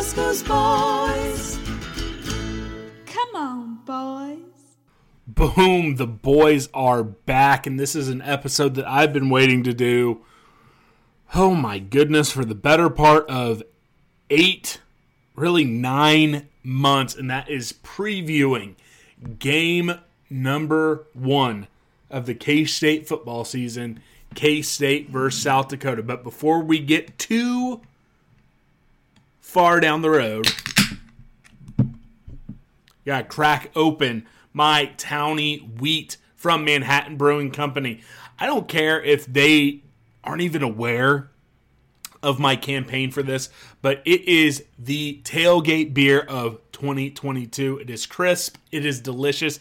Bosco's boys. Come on, boys. Boom, the boys are back, and this is an episode that I've been waiting to do. Oh my goodness, for the better part of eight, really nine months, and that is previewing game number one of the K State football season K State versus South Dakota. But before we get too far down the road, gotta crack open my towny wheat from Manhattan Brewing Company. I don't care if they aren't even aware of my campaign for this, but it is the tailgate beer of 2022. It is crisp, it is delicious.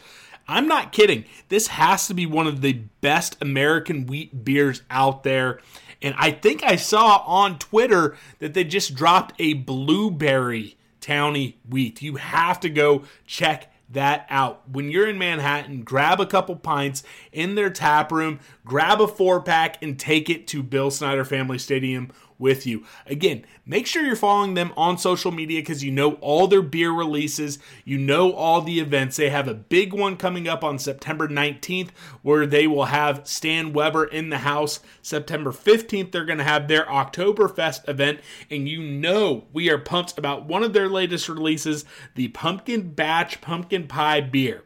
I'm not kidding. This has to be one of the best American wheat beers out there. And I think I saw on Twitter that they just dropped a blueberry towny wheat. You have to go check that out. When you're in Manhattan, grab a couple pints in their tap room, grab a four pack, and take it to Bill Snyder Family Stadium with you. Again, make sure you're following them on social media because you know all their beer releases, you know all the events. They have a big one coming up on September 19th where they will have Stan Weber in the house. September 15th, they're going to have their Oktoberfest event, and you know we are pumped about one of their latest releases, the Pumpkin Batch Pumpkin Pie Beer.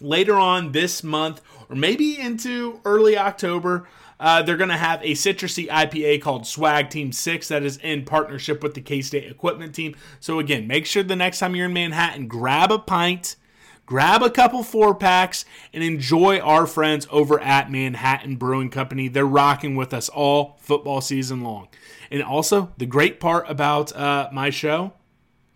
Later on this month, or maybe into early October, uh, they're going to have a citrusy IPA called Swag Team 6 that is in partnership with the K State Equipment Team. So, again, make sure the next time you're in Manhattan, grab a pint, grab a couple four packs, and enjoy our friends over at Manhattan Brewing Company. They're rocking with us all football season long. And also, the great part about uh, my show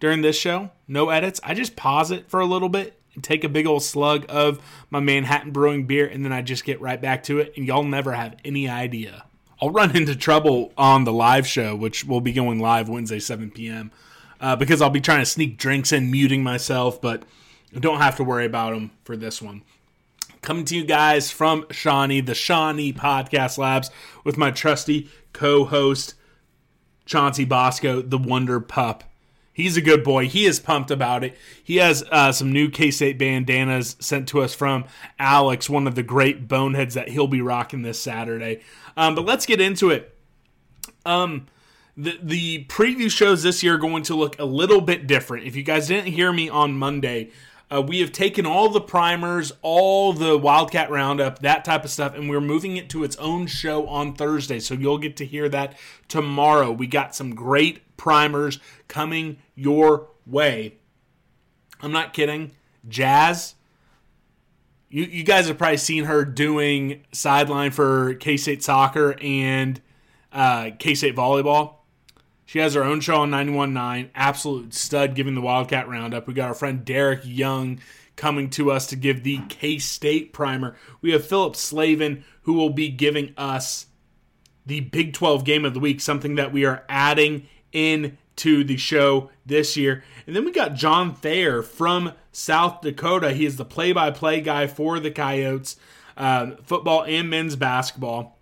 during this show, no edits, I just pause it for a little bit take a big old slug of my Manhattan Brewing beer, and then I just get right back to it, and y'all never have any idea. I'll run into trouble on the live show, which will be going live Wednesday, 7 p.m., uh, because I'll be trying to sneak drinks in, muting myself, but don't have to worry about them for this one. Coming to you guys from Shawnee, the Shawnee Podcast Labs, with my trusty co host, Chauncey Bosco, the Wonder Pup. He's a good boy. He is pumped about it. He has uh, some new K State bandanas sent to us from Alex, one of the great boneheads that he'll be rocking this Saturday. Um, but let's get into it. Um, the the preview shows this year are going to look a little bit different. If you guys didn't hear me on Monday, uh, we have taken all the primers, all the Wildcat Roundup, that type of stuff, and we're moving it to its own show on Thursday. So you'll get to hear that tomorrow. We got some great primers coming your way. I'm not kidding. Jazz, you, you guys have probably seen her doing sideline for K State soccer and uh, K State volleyball. She has her own show on 91.9. Absolute stud giving the Wildcat Roundup. We got our friend Derek Young coming to us to give the K State primer. We have Philip Slavin who will be giving us the Big 12 game of the week, something that we are adding into the show this year. And then we got John Thayer from South Dakota. He is the play by play guy for the Coyotes, uh, football and men's basketball.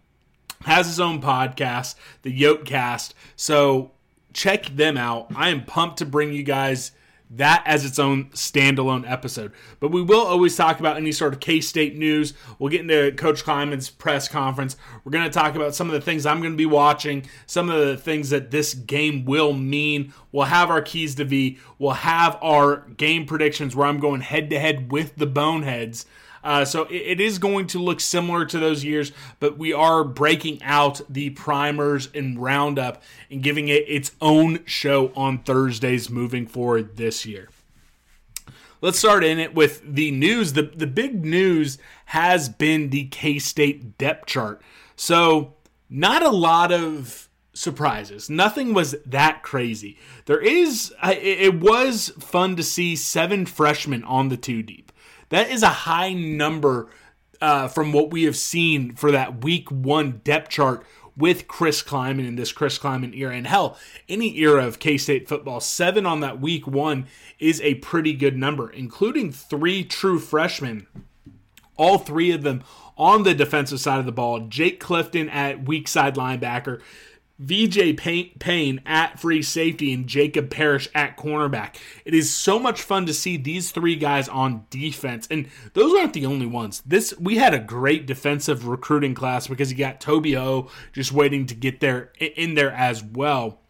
Has his own podcast, the Yotecast. So check them out. I am pumped to bring you guys that as its own standalone episode. But we will always talk about any sort of K State news. We'll get into Coach Klieman's press conference. We're going to talk about some of the things I'm going to be watching, some of the things that this game will mean. We'll have our keys to V. We'll have our game predictions where I'm going head to head with the Boneheads. Uh, so it, it is going to look similar to those years, but we are breaking out the primers and roundup and giving it its own show on Thursdays moving forward this year. Let's start in it with the news. The, the big news has been the K State depth chart. So, not a lot of surprises. Nothing was that crazy. There is, it was fun to see seven freshmen on the two deep. That is a high number uh, from what we have seen for that week one depth chart with Chris Klieman in this Chris Klieman era. And hell, any era of K State football, seven on that week one is a pretty good number, including three true freshmen. All three of them on the defensive side of the ball. Jake Clifton at weak side linebacker. VJ Payne at free safety and Jacob Parrish at cornerback. It is so much fun to see these three guys on defense, and those aren't the only ones. This we had a great defensive recruiting class because you got Toby O just waiting to get there in there as well.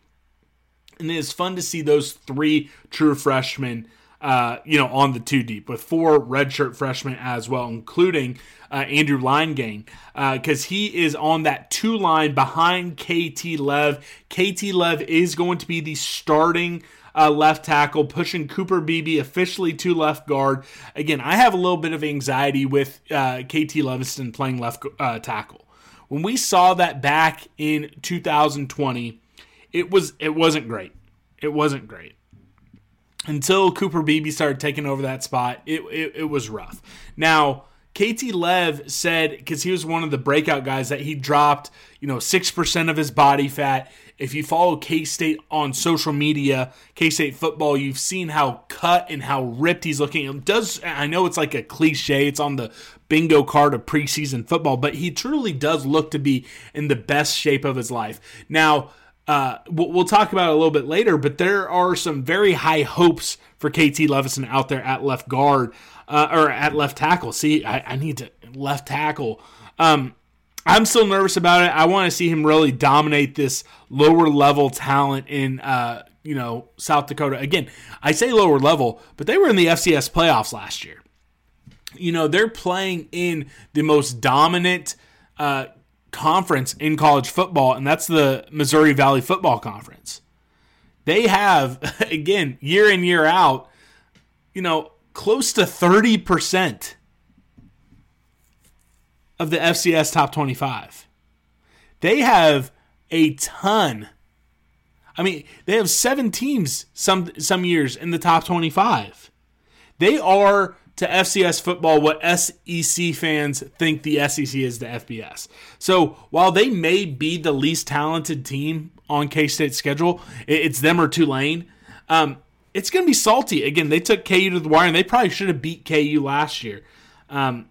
And it is fun to see those three true freshmen uh, you know, on the two deep with four redshirt freshmen as well, including uh, Andrew Leingang, because uh, he is on that two line behind KT Lev. KT Lev is going to be the starting. Uh, left tackle, pushing Cooper Beebe officially to left guard. Again, I have a little bit of anxiety with uh, KT Leveston playing left uh, tackle. When we saw that back in 2020, it was it wasn't great. It wasn't great until Cooper Beebe started taking over that spot, it, it, it was rough. Now, KT Lev said, because he was one of the breakout guys, that he dropped, you know, 6% of his body fat. If you follow K State on social media, K State football, you've seen how cut and how ripped he's looking. It does I know it's like a cliche, it's on the bingo card of preseason football, but he truly does look to be in the best shape of his life. Now, uh, we'll, talk about it a little bit later, but there are some very high hopes for KT Leveston out there at left guard uh, or at left tackle. See, I, I need to left tackle. Um, I'm still nervous about it. I want to see him really dominate this lower level talent in uh, you know South Dakota. Again, I say lower level, but they were in the FCS playoffs last year. You know they're playing in the most dominant uh, conference in college football, and that's the Missouri Valley Football Conference. They have, again, year in, year out, you know, close to 30% of the FCS top 25. They have a ton. I mean, they have seven teams some some years in the top 25. They are to FCS football what SEC fans think the SEC is to FBS. So while they may be the least talented team on K State's schedule, it's them or Tulane. Um, it's going to be salty. Again, they took KU to the wire, and they probably should have beat KU last year. Um,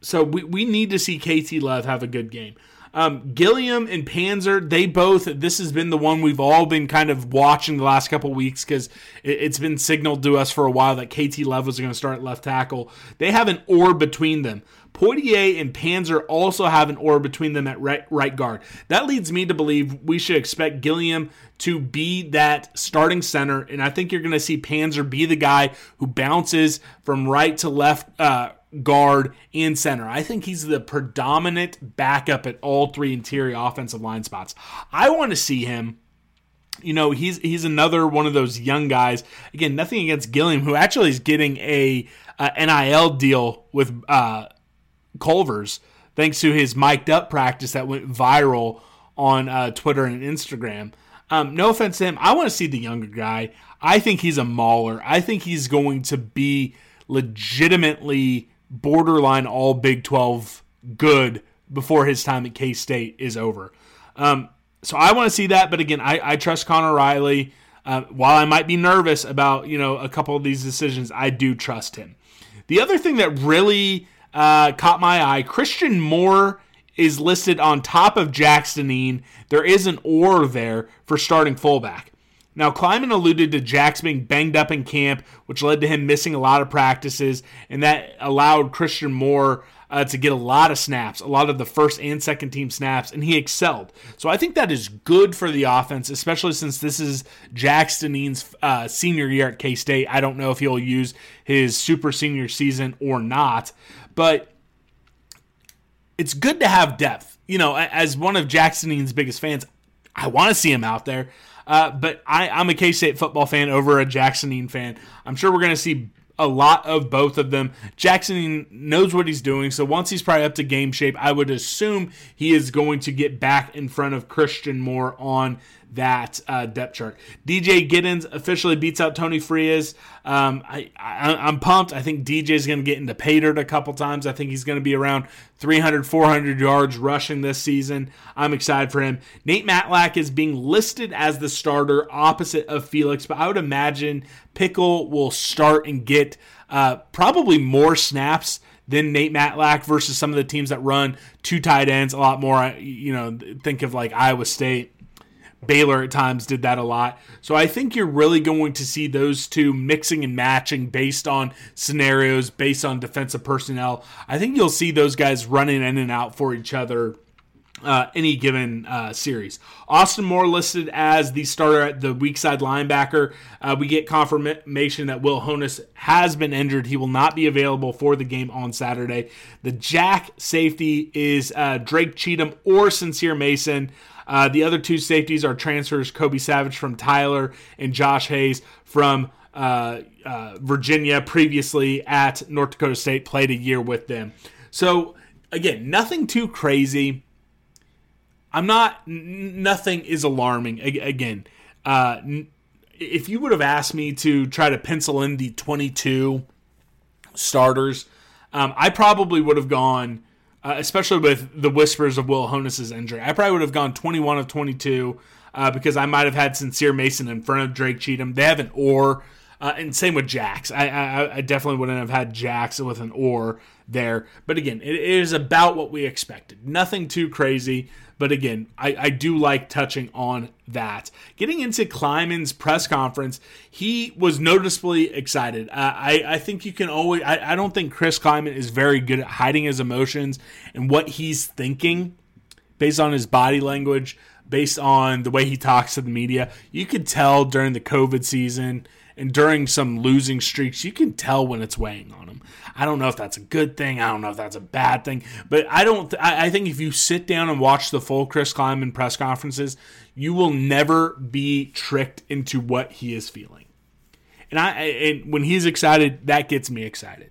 so we, we need to see KT Love have a good game. Um, Gillum and Panzer, they both, this has been the one we've all been kind of watching the last couple weeks because it, has been signaled to us for a while that KT Love was going to start left tackle. They have an orb between them. Poitier and Panzer also have an orb between them at right, right guard. That leads me to believe we should expect Gillum to be that starting center, and I think you're going to see Panzer be the guy who bounces from right to left. Uh, guard, and center. I think he's the predominant backup at all three interior offensive line spots. I want to see him. You know, he's he's another one of those young guys. Again, nothing against Gillum, who actually is getting a, a NIL deal with uh, Culver's, thanks to his mic'd up practice that went viral on uh, Twitter and Instagram. Um, no offense to him, I want to see the younger guy. I think he's a mauler. I think he's going to be legitimately borderline all Big 12 good before his time at K State is over. Um, so I want to see that, but again, I, I trust Conor Riley. Uh, while I might be nervous about you know a couple of these decisions, I do trust him. The other thing that really uh, caught my eye, Christian Moore is listed on top of Jackson There is an or there for starting fullback. Now, Klieman alluded to Jax being banged up in camp, which led to him missing a lot of practices, and that allowed Christian Moore uh, to get a lot of snaps, a lot of the first and second team snaps, and he excelled. So I think that is good for the offense, especially since this is Jax Dineen's uh, senior year at K State. I don't know if he'll use his super senior season or not, but it's good to have depth. You know, as one of Jax Dineen's biggest fans, I want to see him out there. Uh, but I, am a K State football fan over a Jackson fan. I'm sure we're going to see a lot of both of them. Jackson knows what he's doing, so once he's probably up to game shape, I would assume he is going to get back in front of Christian Moore on that uh, depth chart. DJ Giddens officially beats out Tony Frias. Um, I, I, am pumped. I think DJ is going to get into pay dirt a couple times. I think he's going to be around 300, 400 yards rushing this season. I'm excited for him. Nate Matlack is being listed as the starter opposite of Felix, but I would imagine Pickle will start and get uh, probably more snaps than Nate Matlack versus some of the teams that run two tight ends a lot more. You know, think of like Iowa State Baylor at times did that a lot. So I think you're really going to see those two mixing and matching based on scenarios, based on defensive personnel. I think you'll see those guys running in and out for each other uh, any given uh, series. Austin Moore listed as the starter at the weak side linebacker. Uh, we get confirmation that Will Honas has been injured. He will not be available for the game on Saturday. The Jack safety is uh, Drake Cheatham or Sincere Mason. Uh, the other two safeties are transfers Kobe Savage from Tyler and Josh Hayes from uh, uh, Virginia, previously at North Dakota State, played a year with them. So, again, nothing too crazy. I'm not, n- nothing is alarming. A- again, uh, n- if you would have asked me to try to pencil in the 22 starters, um, I probably would have gone uh, especially with the whispers of Will Honas's injury. I probably would have gone 21 of 22 uh, because I might have had Sincere Mason in front of Drake Cheatham. They have an or, uh, and same with Jax. I, I, I, definitely wouldn't have had Jax with an or there. But again, it is about what we expected. Nothing too crazy. But again, I, I do like touching on that. Getting into Klieman's press conference, he was noticeably excited. Uh, I, I think you can always, I, I don't think Chris Klieman is very good at hiding his emotions and what he's thinking based on his body language, based on the way he talks to the media. You could tell during the COVID season and during some losing streaks, you can tell when it's weighing on him. I don't know if that's a good thing. I don't know if that's a bad thing. But I don't. Th- I, I think if you sit down and watch the full Chris Klieman press conferences, you will never be tricked into what he is feeling. And I and when he's excited, that gets me excited.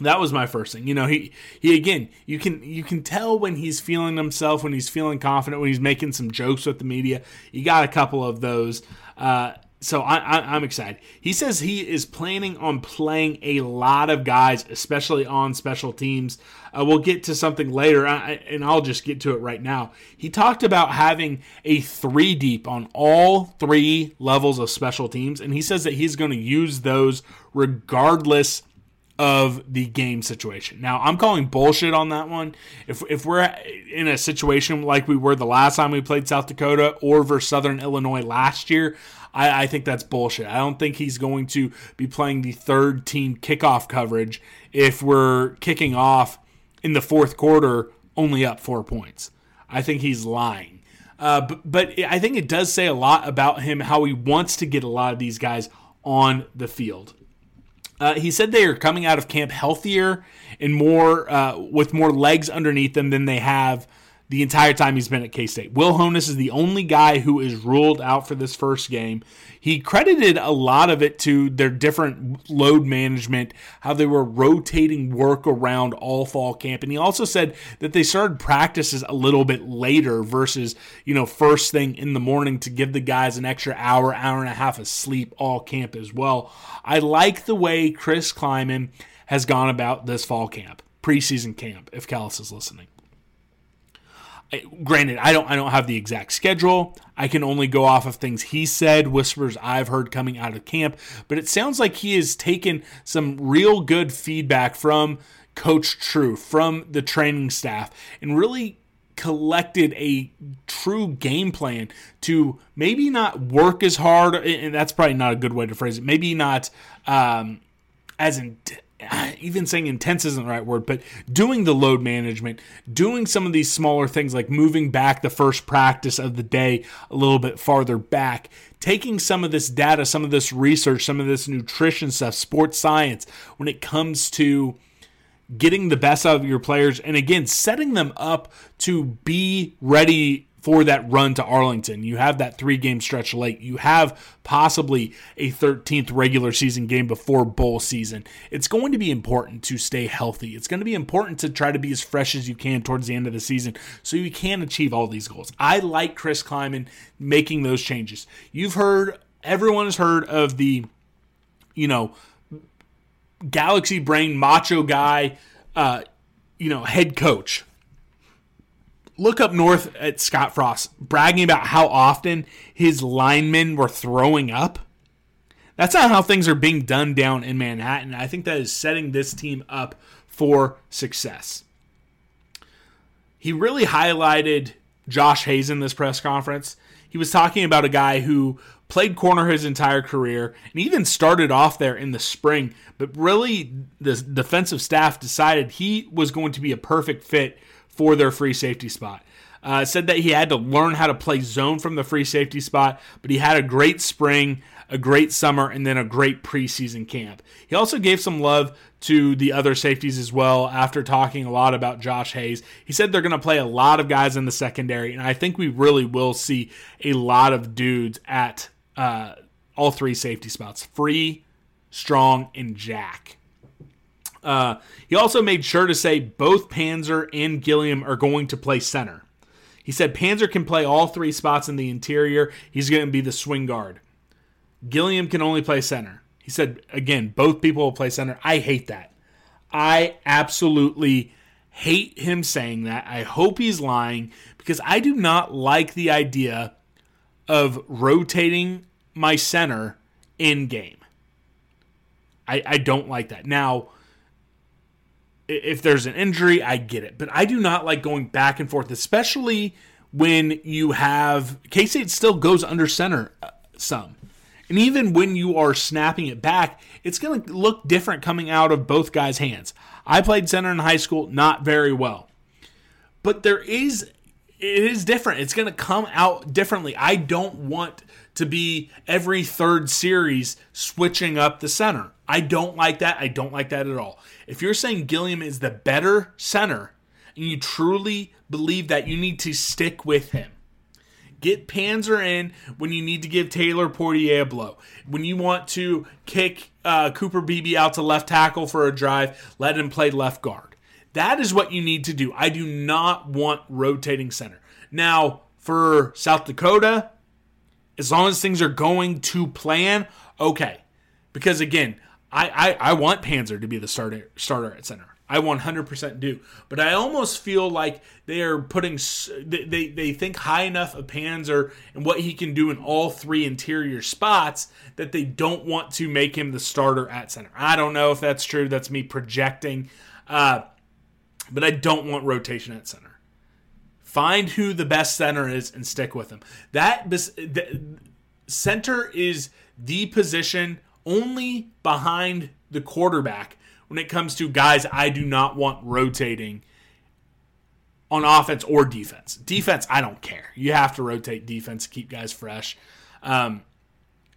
That was my first thing. You know, he he again, you can you can tell when he's feeling himself, when he's feeling confident, when he's making some jokes with the media. You got a couple of those. Uh, so I, am excited. He says he is planning on playing a lot of guys, especially on special teams. Uh, we'll get to something later, and I'll just get to it right now. He talked about having a three deep on all three levels of special teams, and he says that he's going to use those regardless of the game situation. Now, I'm calling bullshit on that one. If if we're in a situation like we were the last time we played South Dakota or versus Southern Illinois last year, I, I think that's bullshit. I don't think he's going to be playing the third team kickoff coverage if we're kicking off in the fourth quarter only up four points. I think he's lying. Uh, but, but I think it does say a lot about him how he wants to get a lot of these guys on the field. Uh, he said they are coming out of camp healthier and more uh, with more legs underneath them than they have the entire time he's been at K State. Will Honas is the only guy who is ruled out for this first game. He credited a lot of it to their different load management, how they were rotating work around all fall camp. And he also said that they started practices a little bit later versus, you know, first thing in the morning to give the guys an extra hour, hour and a half of sleep all camp as well. I like the way Chris Klieman has gone about this fall camp, preseason camp, if Kallus is listening granted i don't i don't have the exact schedule. I can only go off of things he said whispers i've heard coming out of camp. But it sounds like he has taken some real good feedback from coach true from the training staff and really collected a true game plan to maybe not work as hard and that's probably not a good way to phrase it maybe not um, as in even saying intense isn't the right word, but doing the load management, doing some of these smaller things like moving back the first practice of the day a little bit farther back, taking some of this data, some of this research, some of this nutrition stuff, sports science, when it comes to getting the best out of your players, and again, setting them up to be ready for that run to Arlington. You have that three game stretch late. You have possibly a 13th regular season game before bowl season. It's going to be important to stay healthy. It's going to be important to try to be as fresh as you can towards the end of the season so you can achieve all these goals. I like Chris Klieman making those changes. You've heard, everyone has heard of the, you know, galaxy brain macho guy, uh, you know, head coach look up north at Scott Frost bragging about how often his linemen were throwing up. That's not how things are being done down in Manhattan. I think that is setting this team up for success. He really highlighted Josh Hayes in this press conference. He was talking about a guy who played corner his entire career and even started off there in the spring, but really the defensive staff decided he was going to be a perfect fit for their free safety spot. Uh, said that he had to learn how to play zone from the free safety spot, but he had a great spring, a great summer, and then a great preseason camp. He also gave some love to the other safeties as well after talking a lot about Josh Hayes. He said they're going to play a lot of guys in the secondary, and I think we really will see a lot of dudes at uh, all three safety spots free, strong, and jack. Uh, he also made sure to say both Panzer and Gillum are going to play center. He said Panzer can play all three spots in the interior. He's going to be the swing guard. Gillum can only play center. He said, again, both people will play center. I hate that. I absolutely hate him saying that. I hope he's lying because I do not like the idea of rotating my center in game. I, I don't like that. Now, if there's an injury, I get it. But I do not like going back and forth, especially when you have K State still goes under center uh, some. And even when you are snapping it back, it's going to look different coming out of both guys' hands. I played center in high school, not very well. But there is it is different. It's going to come out differently. I don't want to be every third series switching up the center. I don't like that. I don't like that at all. If you're saying Gillum is the better center and you truly believe that, you need to stick with him. Get Panzer in when you need to give Taylor Poitier a blow. When you want to kick uh, Cooper Beebe out to left tackle for a drive, let him play left guard. That is what you need to do. I do not want rotating center. Now, for South Dakota, as long as things are going to plan, okay. Because again, I, I, I want Panzer to be the starter starter at center. I 100% do. But I almost feel like they are putting they they think high enough of Panzer and what he can do in all three interior spots that they don't want to make him the starter at center. I don't know if that's true. That's me projecting. Uh, but I don't want rotation at center. Find who the best center is and stick with them. That the, center is the position only behind the quarterback when it comes to guys I do not want rotating on offense or defense. Defense, I don't care. You have to rotate defense to keep guys fresh. Um,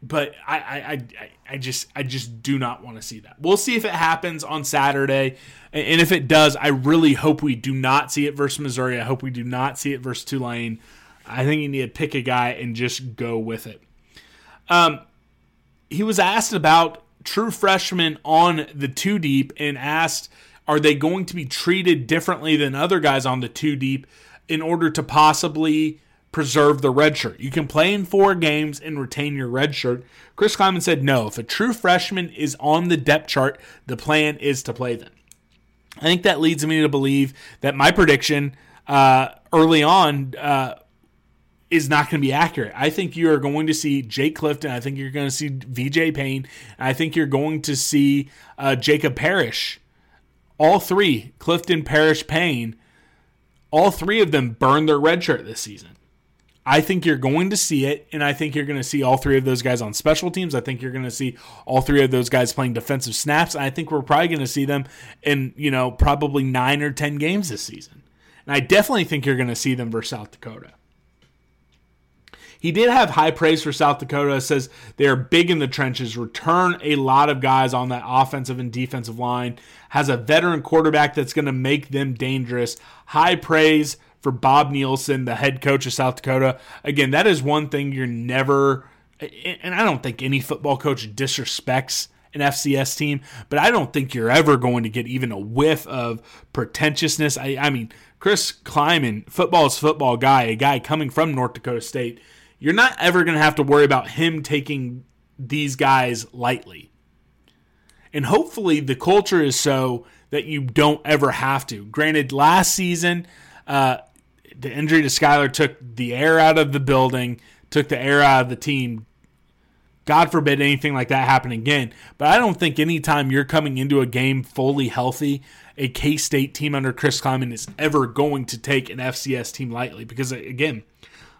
but I, I, I, I just I just do not want to see that. We'll see if it happens on Saturday, and if it does, I really hope we do not see it versus Missouri. I hope we do not see it versus Tulane. I think you need to pick a guy and just go with it. Um, he was asked about true freshmen on the two deep and asked, are they going to be treated differently than other guys on the two deep in order to possibly preserve the red shirt. You can play in four games and retain your red shirt. Chris Klieman said no. If a true freshman is on the depth chart, the plan is to play them. I think that leads me to believe that my prediction uh, early on uh, is not going to be accurate. I think you are going to see Jake Clifton. I think you're going to see VJ Payne. I think you're going to see uh, Jacob Parrish. All three, Clifton, Parrish, Payne, all three of them burn their red shirt this season. I think you're going to see it, and I think you're going to see all three of those guys on special teams. I think you're going to see all three of those guys playing defensive snaps. I think we're probably going to see them in, you know, probably nine or 10 games this season. And I definitely think you're going to see them versus South Dakota. He did have high praise for South Dakota. Says they are big in the trenches, return a lot of guys on that offensive and defensive line, has a veteran quarterback that's going to make them dangerous. High praise for Bob Nielsen, the head coach of South Dakota. Again, that is one thing you're never, and I don't think any football coach disrespects an FCS team, but I don't think you're ever going to get even a whiff of pretentiousness. I, I mean, Chris Klieman, football is football guy, a guy coming from North Dakota State. You're not ever going to have to worry about him taking these guys lightly. And hopefully the culture is so that you don't ever have to. Granted, last season, uh, the injury to Skylar took the air out of the building, took the air out of the team. God forbid anything like that happen again. But I don't think anytime you're coming into a game fully healthy, a K State team under Chris Klieman is ever going to take an FCS team lightly. Because again,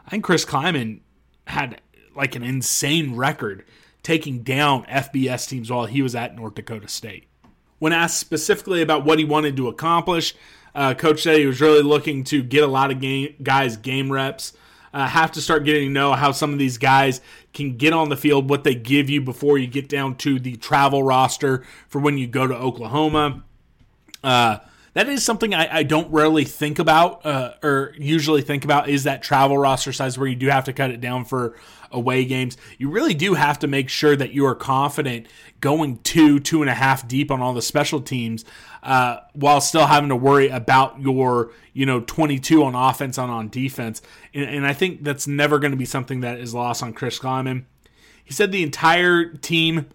I think Chris Klieman had like an insane record taking down FBS teams while he was at North Dakota State. When asked specifically about what he wanted to accomplish, uh, coach said he was really looking to get a lot of game, guys game reps. Uh, have to start getting to know how some of these guys can get on the field, what they give you before you get down to the travel roster for when you go to Oklahoma. Uh, that is something I, I, don't rarely think about uh, or usually think about is that travel roster size where you do have to cut it down for away games. You really do have to make sure that you are confident going two, two and a half deep on all the special teams uh, while still having to worry about your, you know, 22 on offense and on defense. And, and I think that's never going to be something that is lost on Chris Klieman. He said the entire team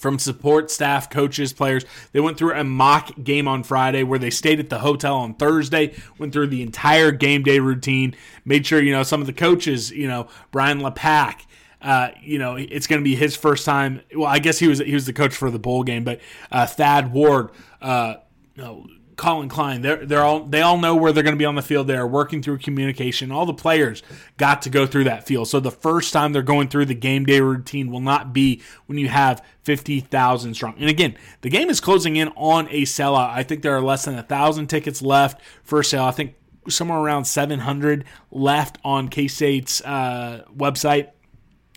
from support staff, coaches, players. They went through a mock game on Friday where they stayed at the hotel on Thursday, went through the entire game day routine, made sure, you know, some of the coaches, you know, Brian LePack, uh, you know, it's going to be his first time. Well, I guess he was he was the coach for the bowl game, but uh, Thad Ward, uh, you know, Collin Klein. They're they're all they all know where they're going to be on the field. They are working through communication. All the players got to go through that field. So the first time they're going through the game day routine will not be when you have fifty thousand strong. And again, the game is closing in on a sellout. I think there are less than a thousand tickets left for sale. I think somewhere around seven hundred left on K State's uh, website.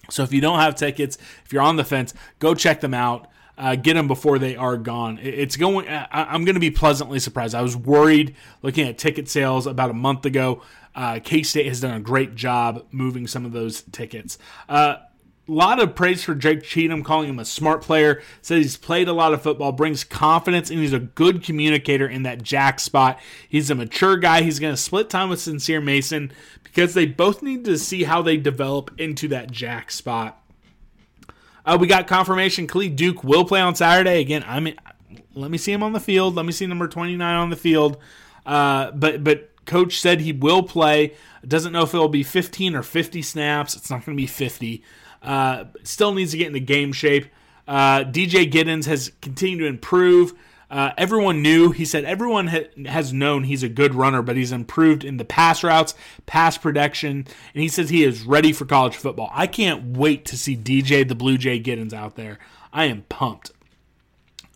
So if you don't have tickets, if you're on the fence, go check them out uh, get them before they are gone. It's going. I, am going to be pleasantly surprised. I was worried looking at ticket sales about a month ago. Uh, K State has done a great job moving some of those tickets. Uh, a lot of praise for Jake Cheatham, calling him a smart player. Says he's played a lot of football, brings confidence, and he's a good communicator in that jack spot. He's a mature guy. He's going to split time with Sincere Mason because they both need to see how they develop into that jack spot. Uh, we got confirmation Khalid Duke will play on Saturday. Again, I mean, let me see him on the field. Let me see number 29 on the field. Uh, but but coach said he will play. Doesn't know if it'll be 15 or 50 snaps. It's not going to be 50. Uh, still needs to get into game shape. Uh, DJ Giddens has continued to improve. Uh, everyone knew, he said, everyone ha- has known he's a good runner, but he's improved in the pass routes, pass production, and he says he is ready for college football. I can't wait to see DJ the Blue Jay Giddens out there. I am pumped.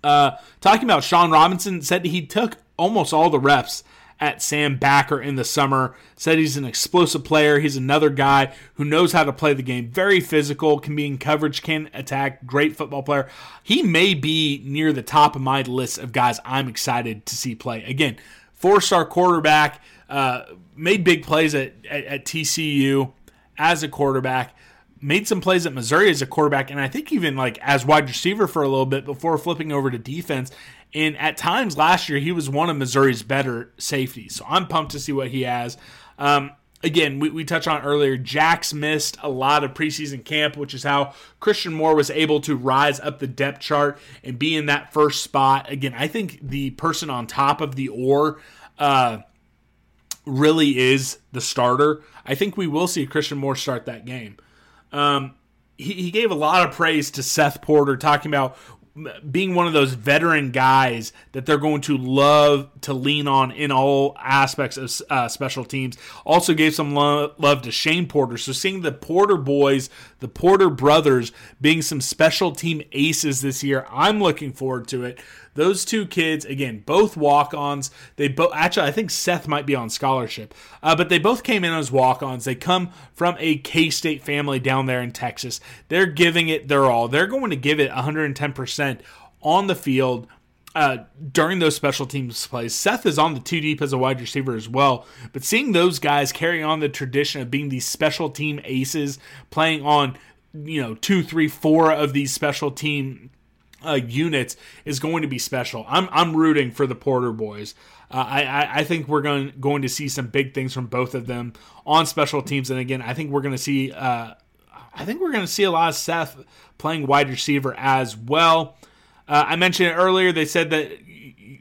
Uh, talking about Shawn Robinson, said he took almost all the reps at Sam Backer in the summer. Said he's an explosive player. He's another guy who knows how to play the game. Very physical, can be in coverage, can attack. Great football player. He may be near the top of my list of guys I'm excited to see play. Again, four star quarterback, uh, made big plays at, at, at TCU as a quarterback made some plays at Missouri as a quarterback, and I think even like as wide receiver for a little bit before flipping over to defense. And at times last year, he was one of Missouri's better safeties. So I'm pumped to see what he has. Um, again, we, we touched on earlier, Jack's missed a lot of preseason camp, which is how Christian Moore was able to rise up the depth chart and be in that first spot. Again, I think the person on top of the or uh, really is the starter. I think we will see Christian Moore start that game. Um, he, he gave a lot of praise to Seth Porter, talking about being one of those veteran guys that they're going to love to lean on in all aspects of uh, special teams. Also gave some love, love to Shane Porter. So seeing the Porter boys, the Porter brothers, being some special team aces this year, I'm looking forward to it. Those two kids, again, both walk-ons. They both actually, I think Seth might be on scholarship, uh, but they both came in as walk-ons. They come from a K-State family down there in Texas. They're giving it their all. They're going to give it 110 percent on the field. uh, during those special teams plays. Seth is on the two deep as a wide receiver as well, but seeing those guys carry on the tradition of being these special team aces, playing on you know two, three, four of these special team uh, units is going to be special. I'm I'm rooting for the Porter boys. Uh, I, I think we're going going to see some big things from both of them on special teams, and again, I think we're going to see uh, I think we're going to see a lot of Seth playing wide receiver as well. Uh, I mentioned it earlier. They said that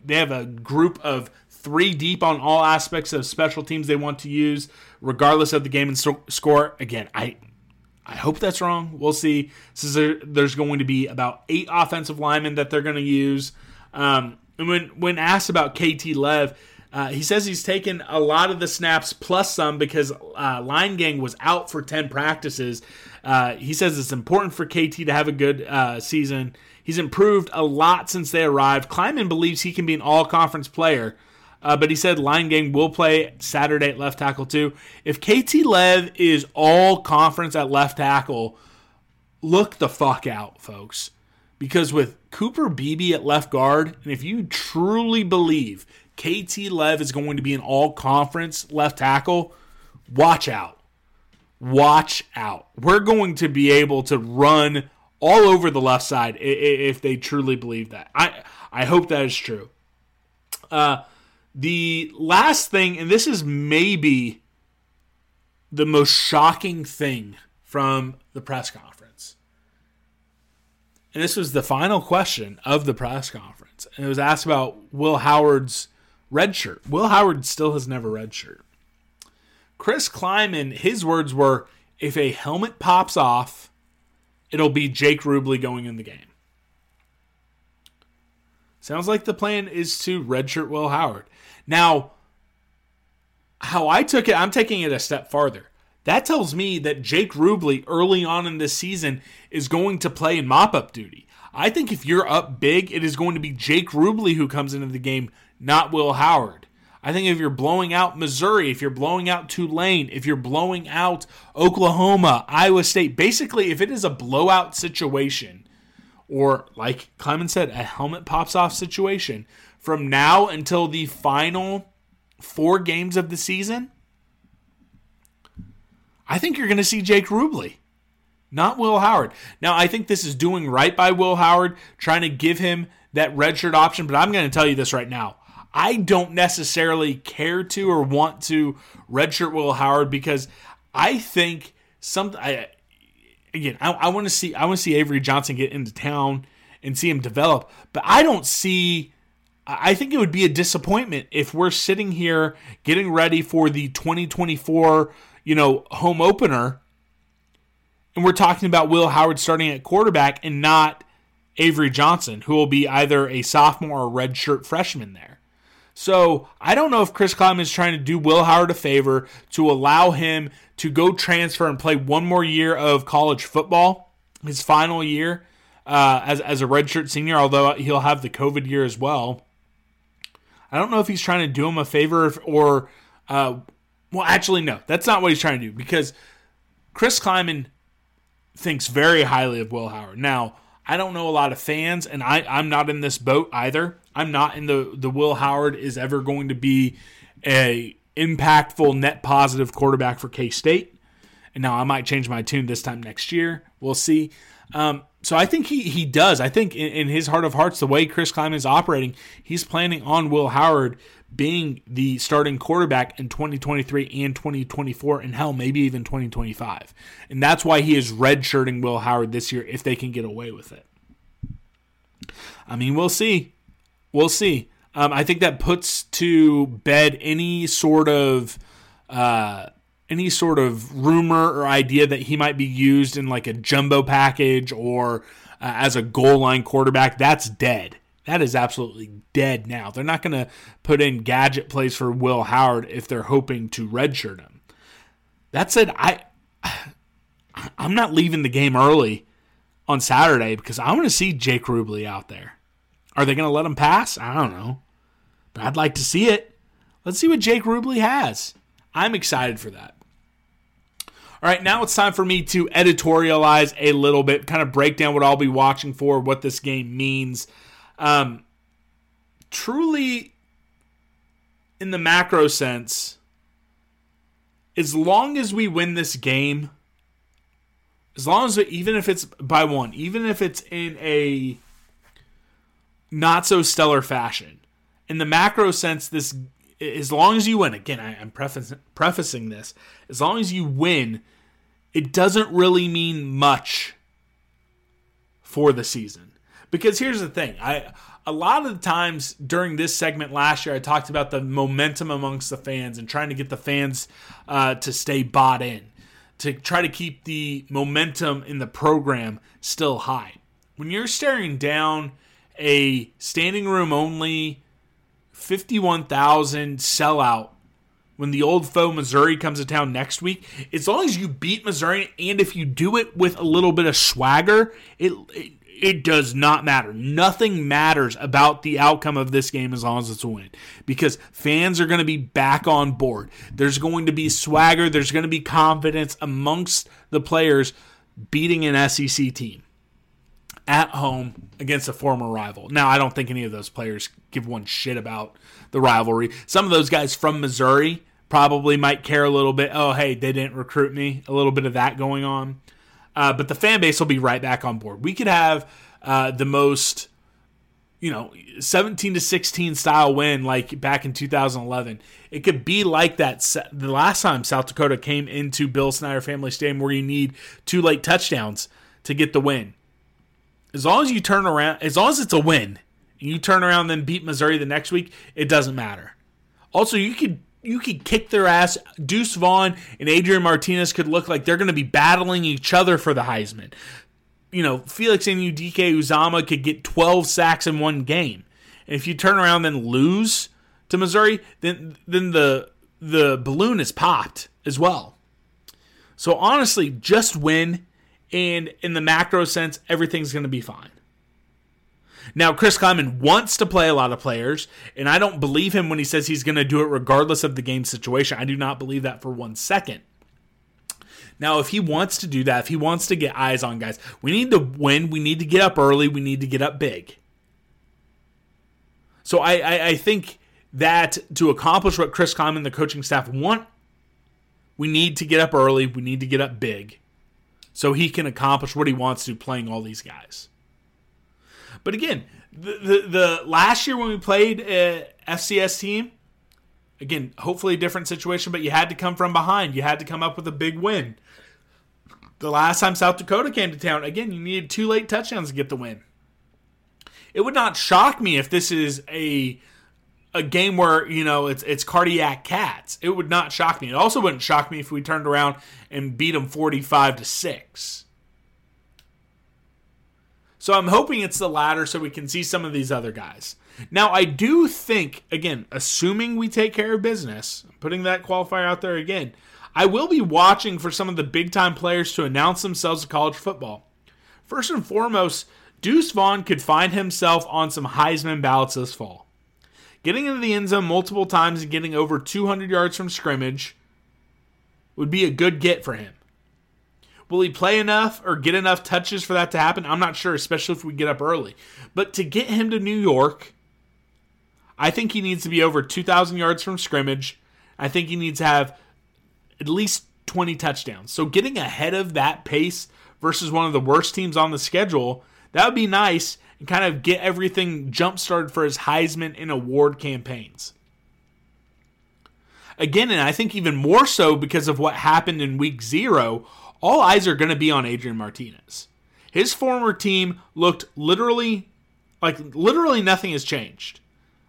they have a group of three deep on all aspects of special teams they want to use, regardless of the game and so- score. Again, I I hope that's wrong. We'll see. There, there's going to be about eight offensive linemen that they're going to use. Um, and when when asked about KT Lev, uh, he says he's taken a lot of the snaps plus some because uh, Leingang was out for 10 practices. Uh, he says it's important for KT to have a good uh, season. He's improved a lot since they arrived. Klieman believes he can be an all conference player. Uh, but he said Leingang will play Saturday at left tackle too. If KT Lev is all conference at left tackle, look the fuck out, folks. Because with Cooper Beebe at left guard, and if you truly believe KT Lev is going to be an all conference left tackle, watch out. Watch out. We're going to be able to run all over the left side if they truly believe that. I I hope that is true. Uh, the last thing, and this is maybe the most shocking thing from the press conference. And this was the final question of the press conference. And it was asked about Will Howard's red shirt. Will Howard still has never red shirt. Chris Klieman, his words were if a helmet pops off, it'll be Jake Rubley going in the game. Sounds like the plan is to redshirt Will Howard. Now, how I took it, I'm taking it a step farther. That tells me that Jake Rubley early on in this season is going to play in mop up duty. I think if you're up big, it is going to be Jake Rubley who comes into the game, not Will Howard. I think if you're blowing out Missouri, if you're blowing out Tulane, if you're blowing out Oklahoma, Iowa State, basically, if it is a blowout situation, or like Klieman said, a helmet pops off situation, from now until the final four games of the season, I think you're going to see Jake Rubley, not Will Howard. Now, I think this is doing right by Will Howard, trying to give him that redshirt option, but I'm going to tell you this right now. I don't necessarily care to or want to redshirt Will Howard because I think some. I, again, I, I want to see I want to see Avery Johnson get into town and see him develop, but I don't see I think it would be a disappointment if we're sitting here getting ready for the 2024, you know, home opener and we're talking about Will Howard starting at quarterback and not Avery Johnson, who will be either a sophomore or redshirt freshman there. So I don't know if Chris Klieman is trying to do Will Howard a favor to allow him to go transfer and play one more year of college football, his final year uh, as, as a redshirt senior, although he'll have the COVID year as well. I don't know if he's trying to do him a favor or, uh, well, actually, no, that's not what he's trying to do because Chris Klieman thinks very highly of Will Howard. Now, I don't know a lot of fans, and I, I'm not in this boat either. I'm not in the the Will Howard is ever going to be a impactful net positive quarterback for K State. And now I might change my tune this time next year. We'll see. Um, so I think he he does. I think in, in, his heart of hearts, the way Chris Klieman is operating, he's planning on Will Howard being the starting quarterback in 2023 and 2024, and hell, maybe even 2025. And that's why he is redshirting Will Howard this year if they can get away with it. I mean, we'll see. We'll see. Um, I think that puts to bed any sort of. Uh, any sort of rumor or idea that he might be used in like a jumbo package or uh, as a goal line quarterback, that's dead. That is absolutely dead now. They're not going to put in gadget plays for Will Howard if they're hoping to redshirt him. That said, I I'm not leaving the game early on Saturday because I want to see Jake Rubley out there. Are they going to let him pass? I don't know. I'd like to see it. Let's see what Jake Rubley has. I'm excited for that. All right, now it's time for me to editorialize a little bit, kind of break down what I'll be watching for, what this game means. Um, truly, in the macro sense, as long as we win this game, as long as even if it's by one, even if it's in a not so stellar fashion, in the macro sense, this as long as you win. Again, I, am prefacing, prefacing this. As long as you win, it doesn't really mean much for the season. Because here's the thing, I a lot of the times during this segment last year, I talked about the momentum amongst the fans and trying to get the fans uh, to stay bought in, to try to keep the momentum in the program still high. When you're staring down a standing room only 51,000 sellout when the old foe Missouri comes to town next week, as long as you beat Missouri and if you do it with a little bit of swagger, it, it it does not matter. Nothing matters about the outcome of this game as long as it's a win. Because fans are going to be back on board. There's going to be swagger, there's going to be confidence amongst the players beating an SEC team at home against a former rival. Now, I don't think any of those players give one shit about the rivalry. Some of those guys from Missouri probably might care a little bit. Oh, hey, they didn't recruit me. A little bit of that going on. Uh, but the fan base will be right back on board. We could have uh, the most, you know, 17 to 16 style win like back in 2011. It could be like that the last time South Dakota came into Bill Snyder Family Stadium where you need two late touchdowns to get the win. As long as you turn around, as long as it's a win, and you turn around and then beat Missouri the next week, it doesn't matter. Also, you could you could kick their ass. Deuce Vaughn and Adrian Martinez could look like they're going to be battling each other for the Heisman. You know, Felix Anudike-Uzomah could get 12 sacks in one game. And if you turn around and lose to Missouri, then then the the balloon is popped as well. So honestly, just win and in the macro sense, everything's going to be fine. Now, Chris Klieman wants to play a lot of players, and I don't believe him when he says he's going to do it regardless of the game situation. I do not believe that for one second. Now, if he wants to do that, if he wants to get eyes on guys, we need to win. We need to get up early. We need to get up big. So I, I, I think that to accomplish what Chris Klieman and the coaching staff want, we need to get up early. We need to get up big so he can accomplish what he wants to playing all these guys. But again, the, the, the last year when we played uh, a FCS team, again, hopefully a different situation, but you had to come from behind. You had to come up with a big win. The last time South Dakota came to town, again, you needed two late touchdowns to get the win. It would not shock me if this is a a game where you know it's it's cardiac cats. It would not shock me. It also wouldn't shock me if we turned around and beat them forty five to six. So I'm hoping it's the latter so we can see some of these other guys. Now, I do think, again, assuming we take care of business, putting that qualifier out there again, I will be watching for some of the big time players to announce themselves to college football. First and foremost, Deuce Vaughn could find himself on some Heisman ballots this fall. Getting into the end zone multiple times and getting over 200 yards from scrimmage would be a good get for him. Will he play enough or get enough touches for that to happen? I'm not sure, especially if we get up early. But to get him to New York, I think he needs to be over 2,000 yards from scrimmage. I think he needs to have at least 20 touchdowns. So getting ahead of that pace versus one of the worst teams on the schedule, that would be nice and kind of get everything jump started for his Heisman and award campaigns. Again, and I think even more so because of what happened in week zero, all eyes are going to be on Adrian Martinez. His former team looked literally like literally nothing has changed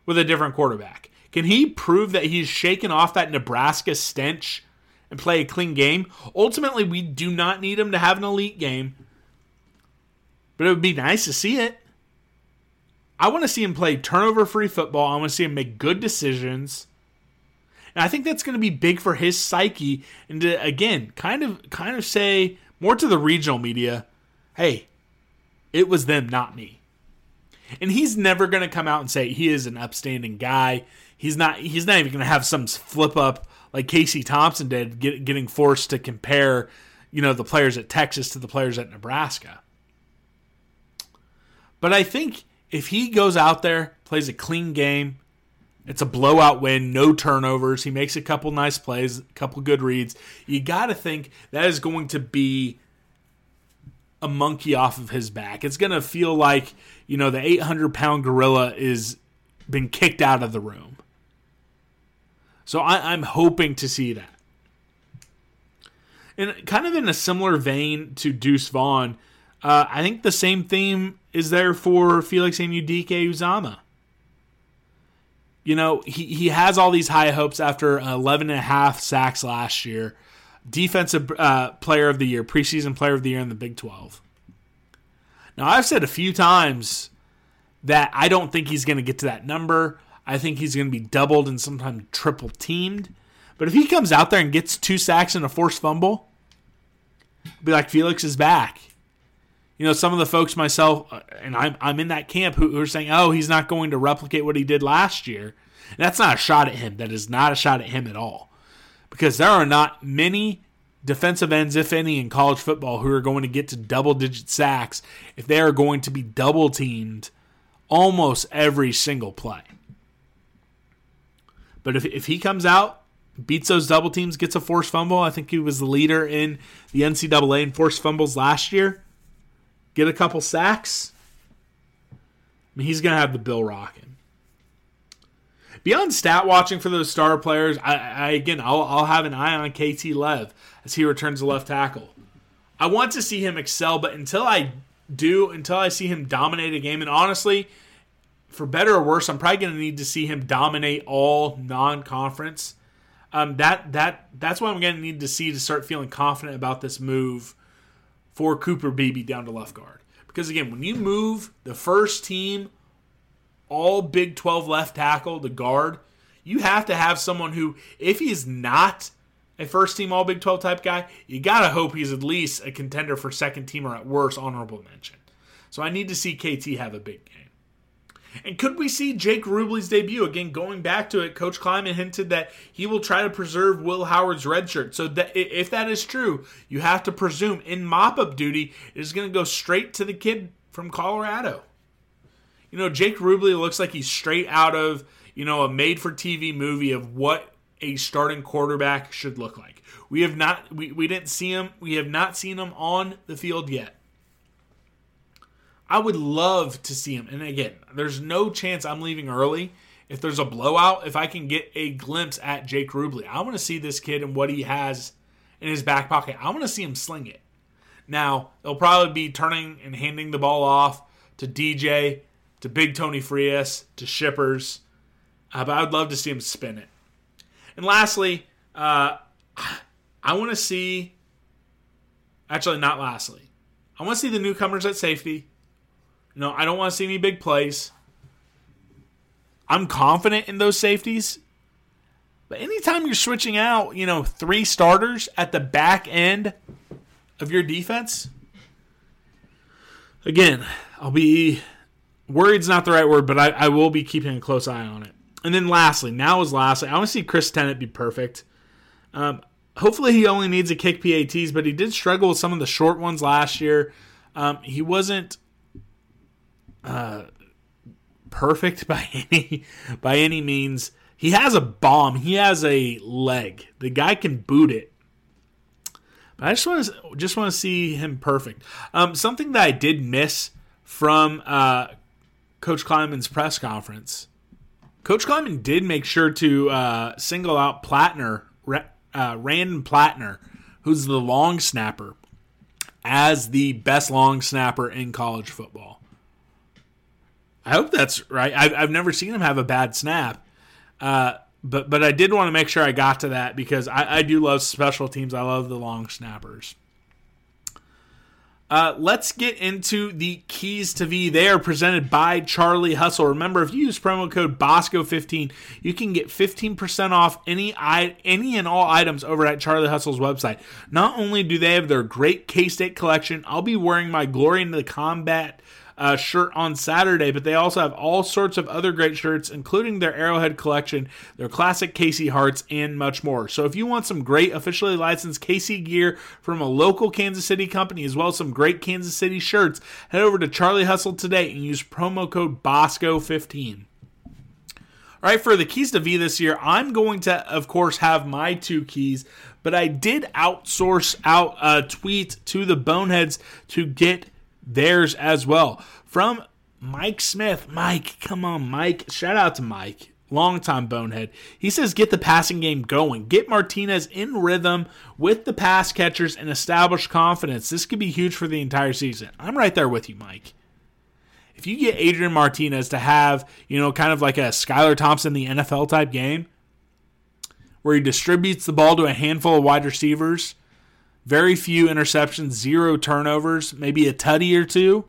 with a different quarterback. Can he prove that he's shaken off that Nebraska stench and play a clean game? Ultimately, we do not need him to have an elite game, but it would be nice to see it. I want to see him play turnover free football. I want to see him make good decisions. And I think that's going to be big for his psyche and to again kind of kind of say more to the regional media, hey, it was them, not me. And he's never going to come out and say he is an upstanding guy. He's not he's not even going to have some flip up like Casey Thompson did get, getting forced to compare, you know, the players at Texas to the players at Nebraska. But I think if he goes out there, plays a clean game, it's a blowout win, no turnovers, he makes a couple nice plays, a couple good reads, you got to think that is going to be a monkey off of his back. It's going to feel like, you know, the 800 pound gorilla is been kicked out of the room. So I, I'm hoping to see that. And kind of in a similar vein to Deuce Vaughn, uh, I think the same theme is there for Felix Anudike-Uzomah. You know, he, he has all these high hopes after 11 and a half sacks last year. Defensive uh, player of the year, preseason player of the year in the Big 12. Now, I've said a few times that I don't think he's going to get to that number. I think he's going to be doubled and sometimes triple teamed. But if he comes out there and gets two sacks and a forced fumble, be like Felix is back. You know, some of the folks, myself, uh, and I'm, I'm in that camp who, who are saying, oh, he's not going to replicate what he did last year. And that's not a shot at him. That is not a shot at him at all. Because there are not many defensive ends, if any, in college football who are going to get to double digit sacks if they are going to be double teamed almost every single play. But if, if he comes out, beats those double teams, gets a forced fumble, I think he was the leader in the NCAA in forced fumbles last year get a couple sacks, I mean, he's going to have the bill rocking. Beyond stat watching for those star players, I, I again, I'll, I'll have an eye on KT Lev as he returns to left tackle. I want to see him excel, but until I do, until I see him dominate a game, and honestly, for better or worse, I'm probably going to need to see him dominate all non-conference. Um, that that that's what I'm going to need to see to start feeling confident about this move for Cooper Beebe down to left guard. Because again, when you move the first team, all Big 12 left tackle, the guard, you have to have someone who, if he's not a first team All Big 12 type guy, you got to hope he's at least a contender for second team or at worst honorable mention. So I need to see KT have a big game. And could we see Jake Rubley's debut? Again, going back to it, Coach Klieman hinted that he will try to preserve Will Howard's red shirt. So that if that is true, you have to presume in mop-up duty it is going to go straight to the kid from Colorado. You know, Jake Rubley looks like he's straight out of, you know, a made-for-TV movie of what a starting quarterback should look like. We have not we, we didn't see him, we have not seen him on the field yet. I would love to see him. And again, there's no chance I'm leaving early. If there's a blowout, if I can get a glimpse at Jake Rubley, I want to see this kid and what he has in his back pocket. I want to see him sling it. Now, they'll probably be turning and handing the ball off to DJ, to Big Tony Frias, to Shippers. Uh, but I would love to see him spin it. And lastly, uh, I want to see. Actually, not lastly. I want to see the newcomers at safety. No, I don't want to see any big plays. I'm confident in those safeties. But anytime you're switching out, you know, three starters at the back end of your defense, again, I'll be worried's not the right word, but I, I will be keeping a close eye on it. And then lastly, now is lastly, I want to see Chris Tennant be perfect. Um, hopefully he only needs a kick PATs, but he did struggle with some of the short ones last year. Um, he wasn't uh, perfect by any by any means. He has a bomb. He has a leg. The guy can boot it. But I just want to just want to see him perfect. Um, something that I did miss from uh, Coach Klieman's press conference. Coach Klieman did make sure to uh, single out Plattner, uh, Randen Plattner, who's the long snapper, as the best long snapper in college football. I hope that's right. I've, I've never seen him have a bad snap. Uh, but but I did want to make sure I got to that because I, I do love special teams. I love the long snappers. Uh, let's get into the keys to V. They are presented by Charlie Hustle. Remember, if you use promo code Bosco15, you can get 15% off any I, any and all items over at Charlie Hustle's website. Not only do they have their great K State collection, I'll be wearing my Glory into the Combat uh, shirt on Saturday, but they also have all sorts of other great shirts, including their Arrowhead collection, their classic KC Hearts, and much more. So if you want some great officially licensed KC gear from a local Kansas City company, as well as some great Kansas City shirts, head over to Charlie Hustle today and use promo code BOSCO15. All right, for the keys to V this year, I'm going to, of course, have my two keys, but I did outsource out a tweet to the Boneheads to get theirs as well. From Mike Smith. Mike, come on, Mike. Shout out to Mike. Longtime bonehead. He says get the passing game going. Get Martinez in rhythm with the pass catchers and establish confidence. This could be huge for the entire season. I'm right there with you, Mike if you get Adrian Martinez to have, you know, kind of like a Skylar Thompson, the NFL type game, where he distributes the ball to a handful of wide receivers, very few interceptions, zero turnovers, maybe a tutty or two.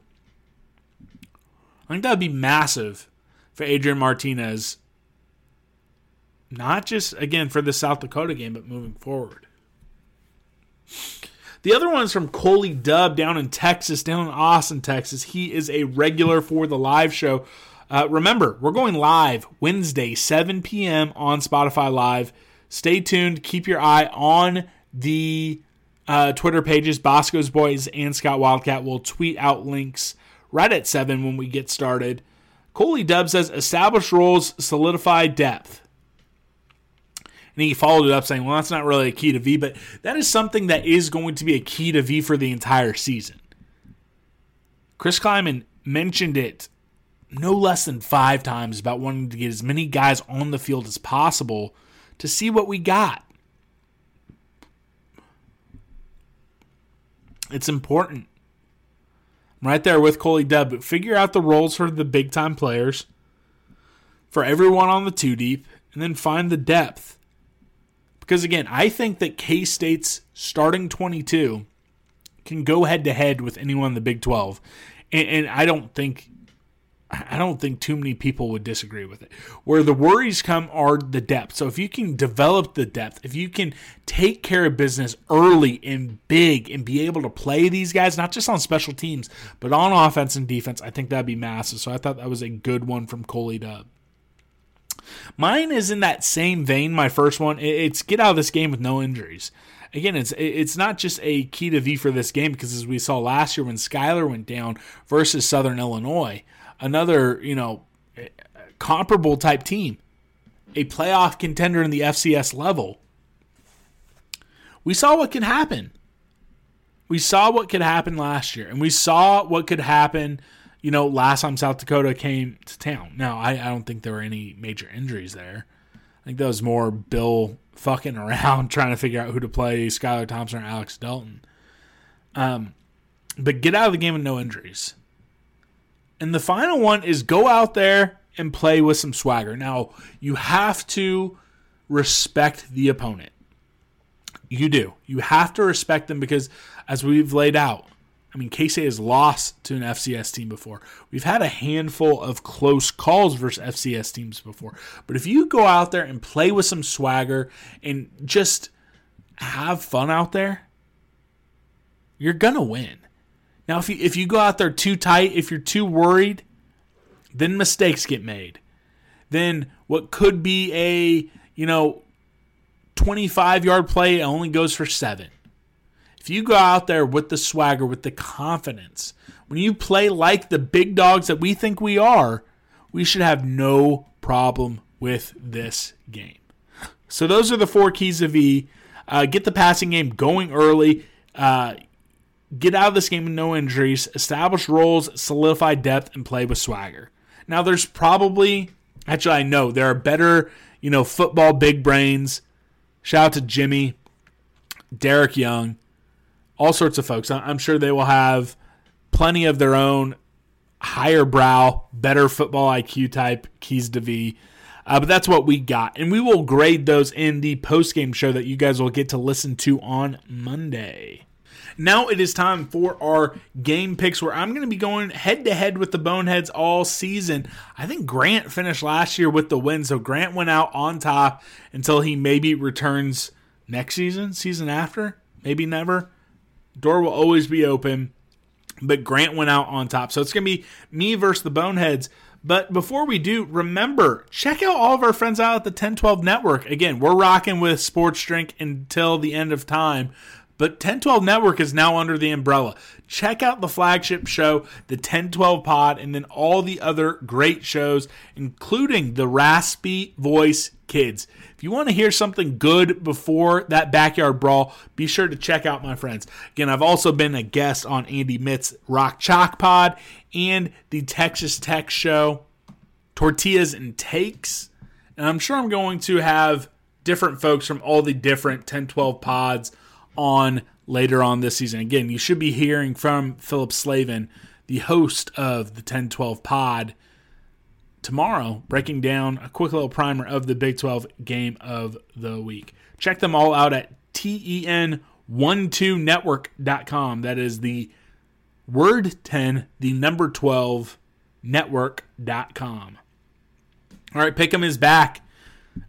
I think that would be massive for Adrian Martinez. Not just, again, for the South Dakota game, but moving forward. The other one is from Coley Dub down in Texas, down in Austin, Texas. He is a regular for the live show. Uh, remember, we're going live Wednesday, 7 p.m. on Spotify Live. Stay tuned. Keep your eye on the uh, Twitter pages. Bosco's Boys and Scott Wildcat will tweet out links right at 7 when we get started. Coley Dub says, establish roles, solidify depth. And he followed it up saying, well, that's not really a key to V, but that is something that is going to be a key to V for the entire season. Chris Klieman mentioned it no less than five times about wanting to get as many guys on the field as possible to see what we got. It's important. I'm right there with Coley Dub. Figure out the roles for the big time players, for everyone on the two deep, and then find the depth. Because again, I think that K State's starting 22 can go head to head with anyone in the Big 12. And, and, I don't think. I don't think too many people would disagree with it. Where the worries come are the depth. So if you can develop the depth, if you can take care of business early and big and be able to play these guys, not just on special teams, but on offense and defense, I think that'd be massive. So I thought that was a good one from Coley Dub. Mine is in that same vein. My first one, it's get out of this game with no injuries. Again, it's it's not just a key to V for this game because as we saw last year when Skylar went down versus Southern Illinois, another you know comparable type team, a playoff contender in the FCS level. We saw what can happen. We saw what could happen last year, and we saw what could happen you know, last time South Dakota came to town. Now, I, I don't think there were any major injuries there. I think that was more Bill fucking around trying to figure out who to play Skylar Thompson or Alex Delton. Um, but get out of the game with no injuries. And the final one is go out there and play with some swagger. Now, you have to respect the opponent. You do. You have to respect them because, as we've laid out, I mean, State has lost to an FCS team before. We've had a handful of close calls versus FCS teams before. But if you go out there and play with some swagger and just have fun out there, you're gonna win. Now, if you if you go out there too tight, if you're too worried, then mistakes get made. Then what could be a you know 25 yard play only goes for seven if you go out there with the swagger, with the confidence, when you play like the big dogs that we think we are, we should have no problem with this game. So those are the four keys of E. Uh, get the passing game going early. Uh, get out of this game with no injuries. Establish roles, solidify depth, and play with swagger. Now, there's probably, actually, I know there are better, you know, football big brains. Shout out to Jimmy, Derek Young, all sorts of folks. I'm sure they will have plenty of their own higher brow, better football IQ type keys to V. Uh, but that's what we got. And we will grade those in the post game show that you guys will get to listen to on Monday. Now it is time for our game picks where I'm going to be going head to head with the Boneheads all season. I think Grant finished last year with the win, so Grant went out on top until he maybe returns next season, season after, maybe never door will always be open. but Grant went out on top. So it's going to be me versus the Boneheads. But before we do, remember, check out all of our friends out at the 1012 Network. Again, we're rocking with Sports Drink until the end of time. But 1012 Network is now under the umbrella. Check out the flagship show, the 1012 Pod, and then all the other great shows, including the Raspy Voice Kids. If you want to hear something good before that backyard brawl, be sure to check out my friends. Again, I've also been a guest on Andy Mitt's Rock Chalk Pod and the Texas Tech Show, Tortillas and Takes. And I'm sure I'm going to have different folks from all the different 1012 pods on later on this season. Again, you should be hearing from Philip Slavin, the host of the 1012 pod, tomorrow, breaking down a quick little primer of the Big 12 game of the week. Check them all out at ten12network.com. That is the word 10, the number 12 network.com. All right, Pick'em is back.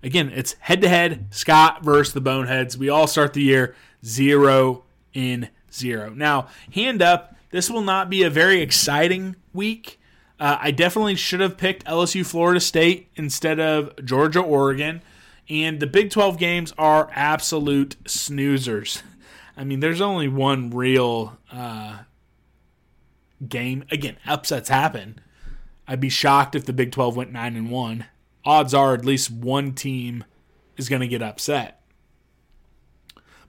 Again, it's head to head Scott versus the Boneheads. We all start the year zero in zero. Now, hand up, this will not be a very exciting week. Uh, I definitely should have picked LSU Florida State instead of Georgia Oregon. And the Big 12 games are absolute snoozers. I mean, there's only one real uh, game. Again, upsets happen. I'd be shocked if the Big 12 went 9 and 1. Odds are at least one team is going to get upset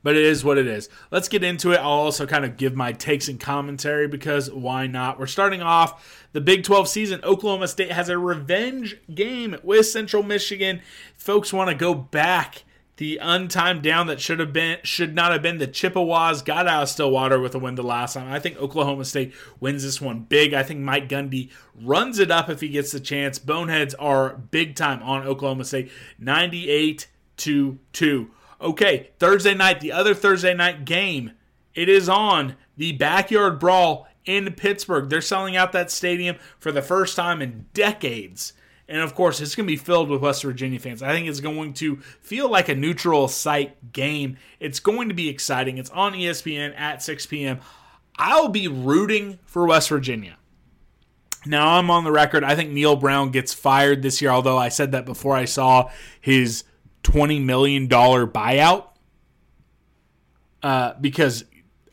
but it is what it is. Let's get into it. I'll also kind of give my takes and commentary because why not? We're starting off the Big 12 season. Oklahoma State has a revenge game with Central Michigan. Folks want to go back. The untimed down that should have been should not have been the Chippewas got out of Stillwater with a win the last time. I think Oklahoma State wins this one big. I think Mike Gundy runs it up if he gets the chance. Boneheads are big time on Oklahoma State, 98 to 2. Okay, Thursday night, the other Thursday night game, it is on the Backyard Brawl in Pittsburgh. They're selling out that stadium for the first time in decades. And of course, it's going to be filled with West Virginia fans. I think it's going to feel like a neutral site game. It's going to be exciting. It's on ESPN at 6 p.m. I'll be rooting for West Virginia. Now, I'm on the record. I think Neal Brown gets fired this year, although I said that before I saw his $20 million buyout uh, because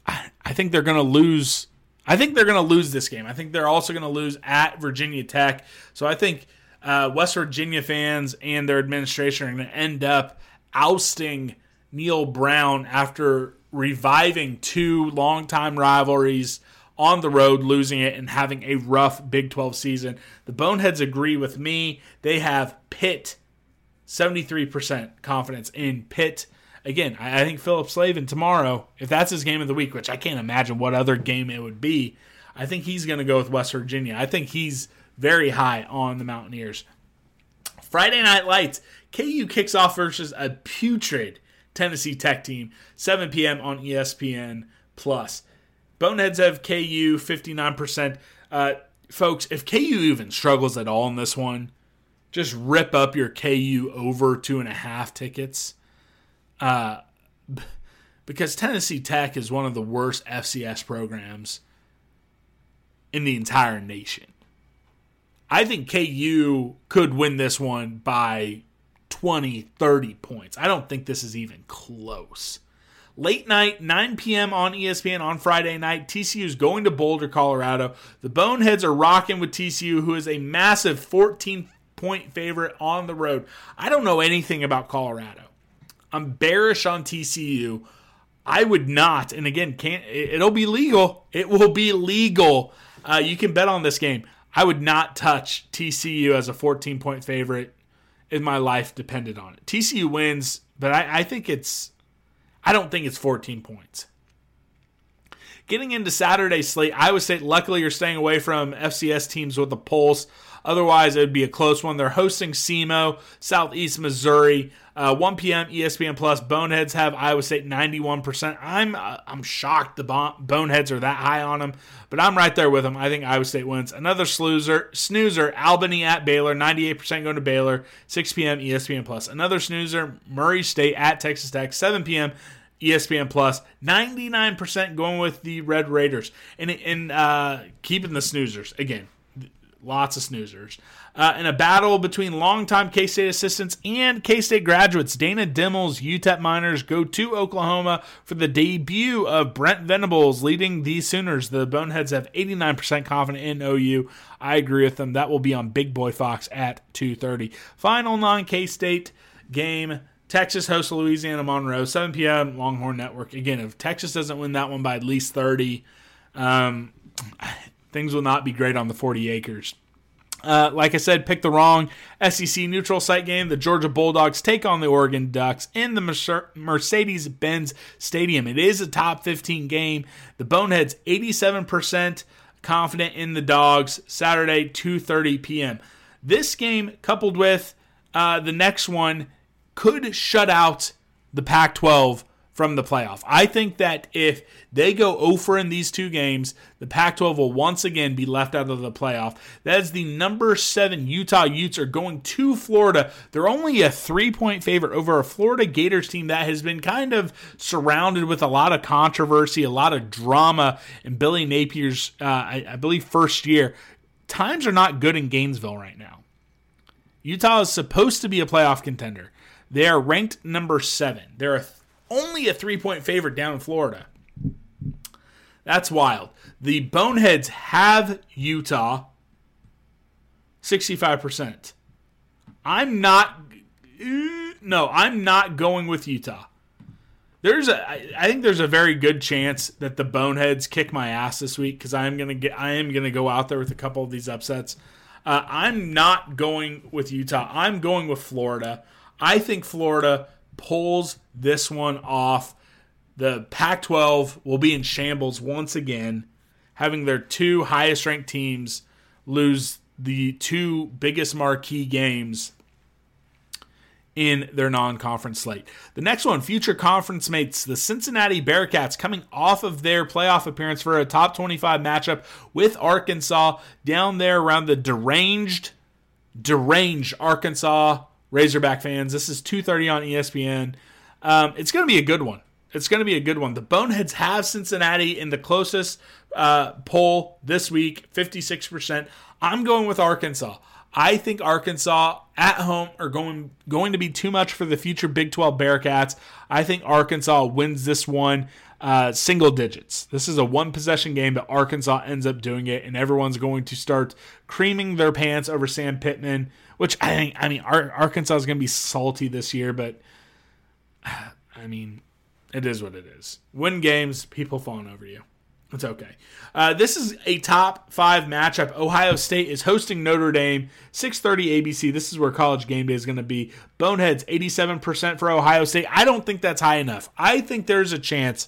I think they're going to lose. I think they're going to lose this game. I think they're also going to lose at Virginia Tech. So I think uh, West Virginia fans and their administration are going to end up ousting Neal Brown after reviving two longtime rivalries on the road, losing it, and having a rough Big 12 season. The Boneheads agree with me. They have Pitt 73% confidence in Pitt. Again, I think Philip Slavin tomorrow, if that's his game of the week, which I can't imagine what other game it would be, I think he's going to go with West Virginia. I think he's very high on the Mountaineers. Friday Night Lights, KU kicks off versus a putrid Tennessee Tech team, 7 p.m. on ESPN Plus. Boneheads have KU 59%. Uh, folks, if KU even struggles at all in this one, just rip up your KU over two and a half tickets. Uh, because Tennessee Tech is one of the worst FCS programs in the entire nation. I think KU could win this one by 20, 30 points. I don't think this is even close. Late night, 9 p.m. on ESPN on Friday night. TCU is going to Boulder, Colorado. The Boneheads are rocking with TCU, who is a massive 14 point favorite on the road. I don't know anything about Colorado. I'm bearish on TCU. I would not, and again, can't. It'll be legal. It will be legal. Uh, you can bet on this game. I would not touch TCU as a 14 point favorite if my life depended on it. TCU wins, but I, I think it's. I don't think it's 14 points. Getting into Saturday slate, Iowa State luckily you're staying away from FCS teams with a pulse. Otherwise, it would be a close one. They're hosting SEMO, Southeast Missouri, uh, 1 p.m. ESPN Plus. Boneheads have Iowa State 91%. I'm uh, I'm shocked the Boneheads are that high on them, but I'm right there with them. I think Iowa State wins. Another snoozer, snoozer Albany at Baylor, 98% going to Baylor, 6 p.m. ESPN Plus. Another snoozer, Murray State at Texas Tech, 7 p.m. ESPN Plus, 99% going with the Red Raiders. And, and uh, keeping the snoozers. Again, lots of snoozers. Uh, in a battle between longtime K State assistants and K State graduates, Dana Dimel's UTEP Miners go to Oklahoma for the debut of Brent Venables leading the Sooners. The Boneheads have 89% confident in OU. I agree with them. That will be on Big Boy Fox at 2:30. Final non K State game. Texas hosts Louisiana Monroe, 7 p.m. Longhorn Network. Again, if Texas doesn't win that one by at least 30, um, things will not be great on the 40 acres. Uh, like I said, pick the wrong SEC neutral site game. The Georgia Bulldogs take on the Oregon Ducks in the Mercedes Benz Stadium. It is a top 15 game. The Boneheads 87% confident in the Dogs. Saturday 2:30 p.m. This game, coupled with uh, the next one, could shut out the Pac-12 from the playoff. I think that if they go over in these two games, the Pac 12 will once again be left out of the playoff. That is the number seven Utah Utes are going to Florida. They're only a three point favorite over a Florida Gators team that has been kind of surrounded with a lot of controversy, a lot of drama in Billy Napier's, uh, I, I believe, first year. Times are not good in Gainesville right now. Utah is supposed to be a playoff contender. They are ranked number seven. They're a only a three point favorite down in Florida. That's wild. The Boneheads have Utah 65%. I'm not no, I'm not going with Utah. There's a I think there's a very good chance that the Boneheads kick my ass this week cuz I am going to get I am to go out there with a couple of these upsets. Uh, I'm not going with Utah. I'm going with Florida. I think Florida pulls this one off. The Pac 12 will be in shambles once again, having their two highest ranked teams lose the two biggest marquee games in their non conference slate. The next one, future conference mates, the Cincinnati Bearcats, coming off of their playoff appearance for a top 25 matchup with Arkansas down there around the deranged, deranged Arkansas Razorback fans. This is 2:30 on ESPN. Um, it's going to be a good one. It's going to be a good one. The Boneheads have Cincinnati in the closest uh, poll this week, 56%. I'm going with Arkansas. I think Arkansas at home are going going to be too much for the future Big 12 Bearcats. I think Arkansas wins this one uh, single digits. This is a one possession game, but Arkansas ends up doing it, and everyone's going to start creaming their pants over Sam Pittman which I think I mean Arkansas is going to be salty this year, but I mean it is what it is. Win games, people falling over you. It's okay. Uh, this is a top five matchup. Ohio State is hosting Notre Dame, 6:30 ABC. This is where College Game Day is going to be. Boneheads, 87% for Ohio State. I don't think that's high enough. I think there's a chance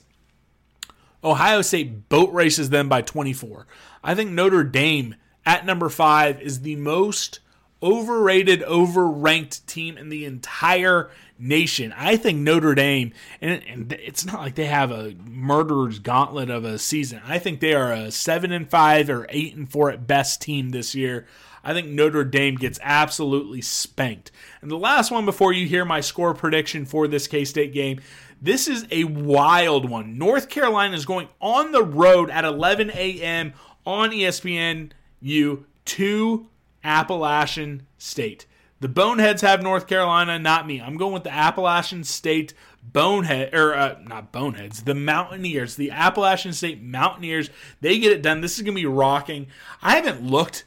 Ohio State boat races them by 24. I think Notre Dame at number five is the most overrated, overranked team in the entire nation. I think Notre Dame, and, and, it's not like they have a murderer's gauntlet of a season. I think they are a seven and five or eight and four at best team this year. I think Notre Dame gets absolutely spanked. And the last one before you hear my score prediction for this K State game. This is a wild one. North Carolina is going on the road at 11 a.m. on ESPN U to Appalachian State. The Boneheads have North Carolina, not me. I'm going with the Appalachian State Bonehead, or uh, not Boneheads, the Mountaineers, the Appalachian State Mountaineers. They get it done. This is going to be rocking. I haven't looked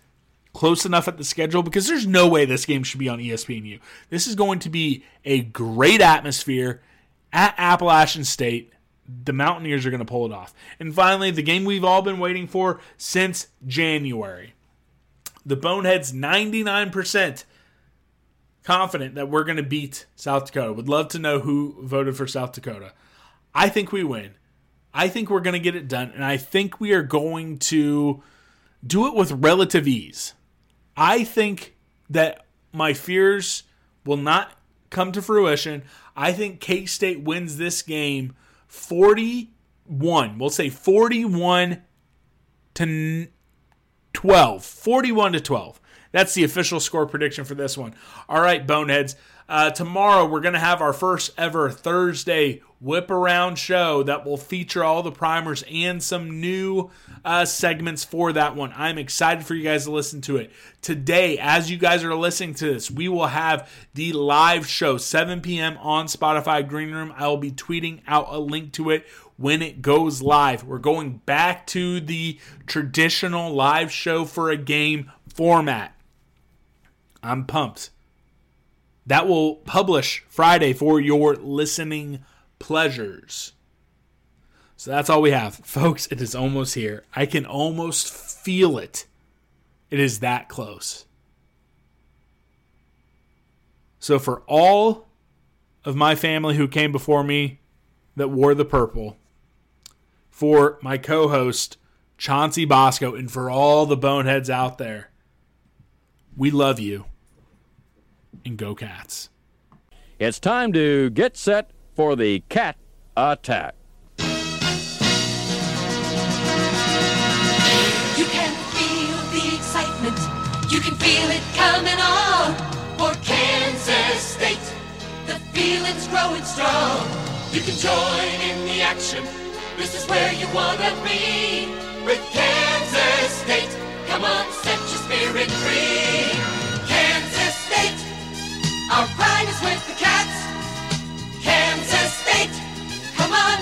close enough at the schedule because there's no way this game should be on ESPNU. This is going to be a great atmosphere at Appalachian State. The Mountaineers are going to pull it off. And finally, the game we've all been waiting for since January the Boneheads 99% confident that we're going to beat South Dakota. Would love to know who voted for South Dakota. I think we win. I think we're going to get it done, and I think we are going to do it with relative ease. I think that my fears will not come to fruition. I think K State wins this game 41. We'll say 41 to 12, 41 to 12. That's the official score prediction for this one. All right, Boneheads. Uh, tomorrow we're going to have our first ever Thursday whip around show that will feature all the primers and some new uh, segments for that one. I'm excited for you guys to listen to it. Today, as you guys are listening to this, we will have the live show, 7 p.m. on Spotify Green Room. I will be tweeting out a link to it when it goes live. We're going back to the traditional live show for a game format. I'm pumped. That will publish Friday for your listening pleasures. So that's all we have. Folks, it is almost here. I can almost feel it. It is that close. So, for all of my family who came before me that wore the purple, for my co host, Chauncey Bosco, and for all the boneheads out there, we love you and go cats. It's time to get set for the cat attack. You can feel the excitement. You can feel it coming on for Kansas State. The feeling's growing strong. You can join in the action. This is where you wanna be with Kansas State. Come on, set your spirit free. Kansas State, our pride is with the cats. Kansas State, come on,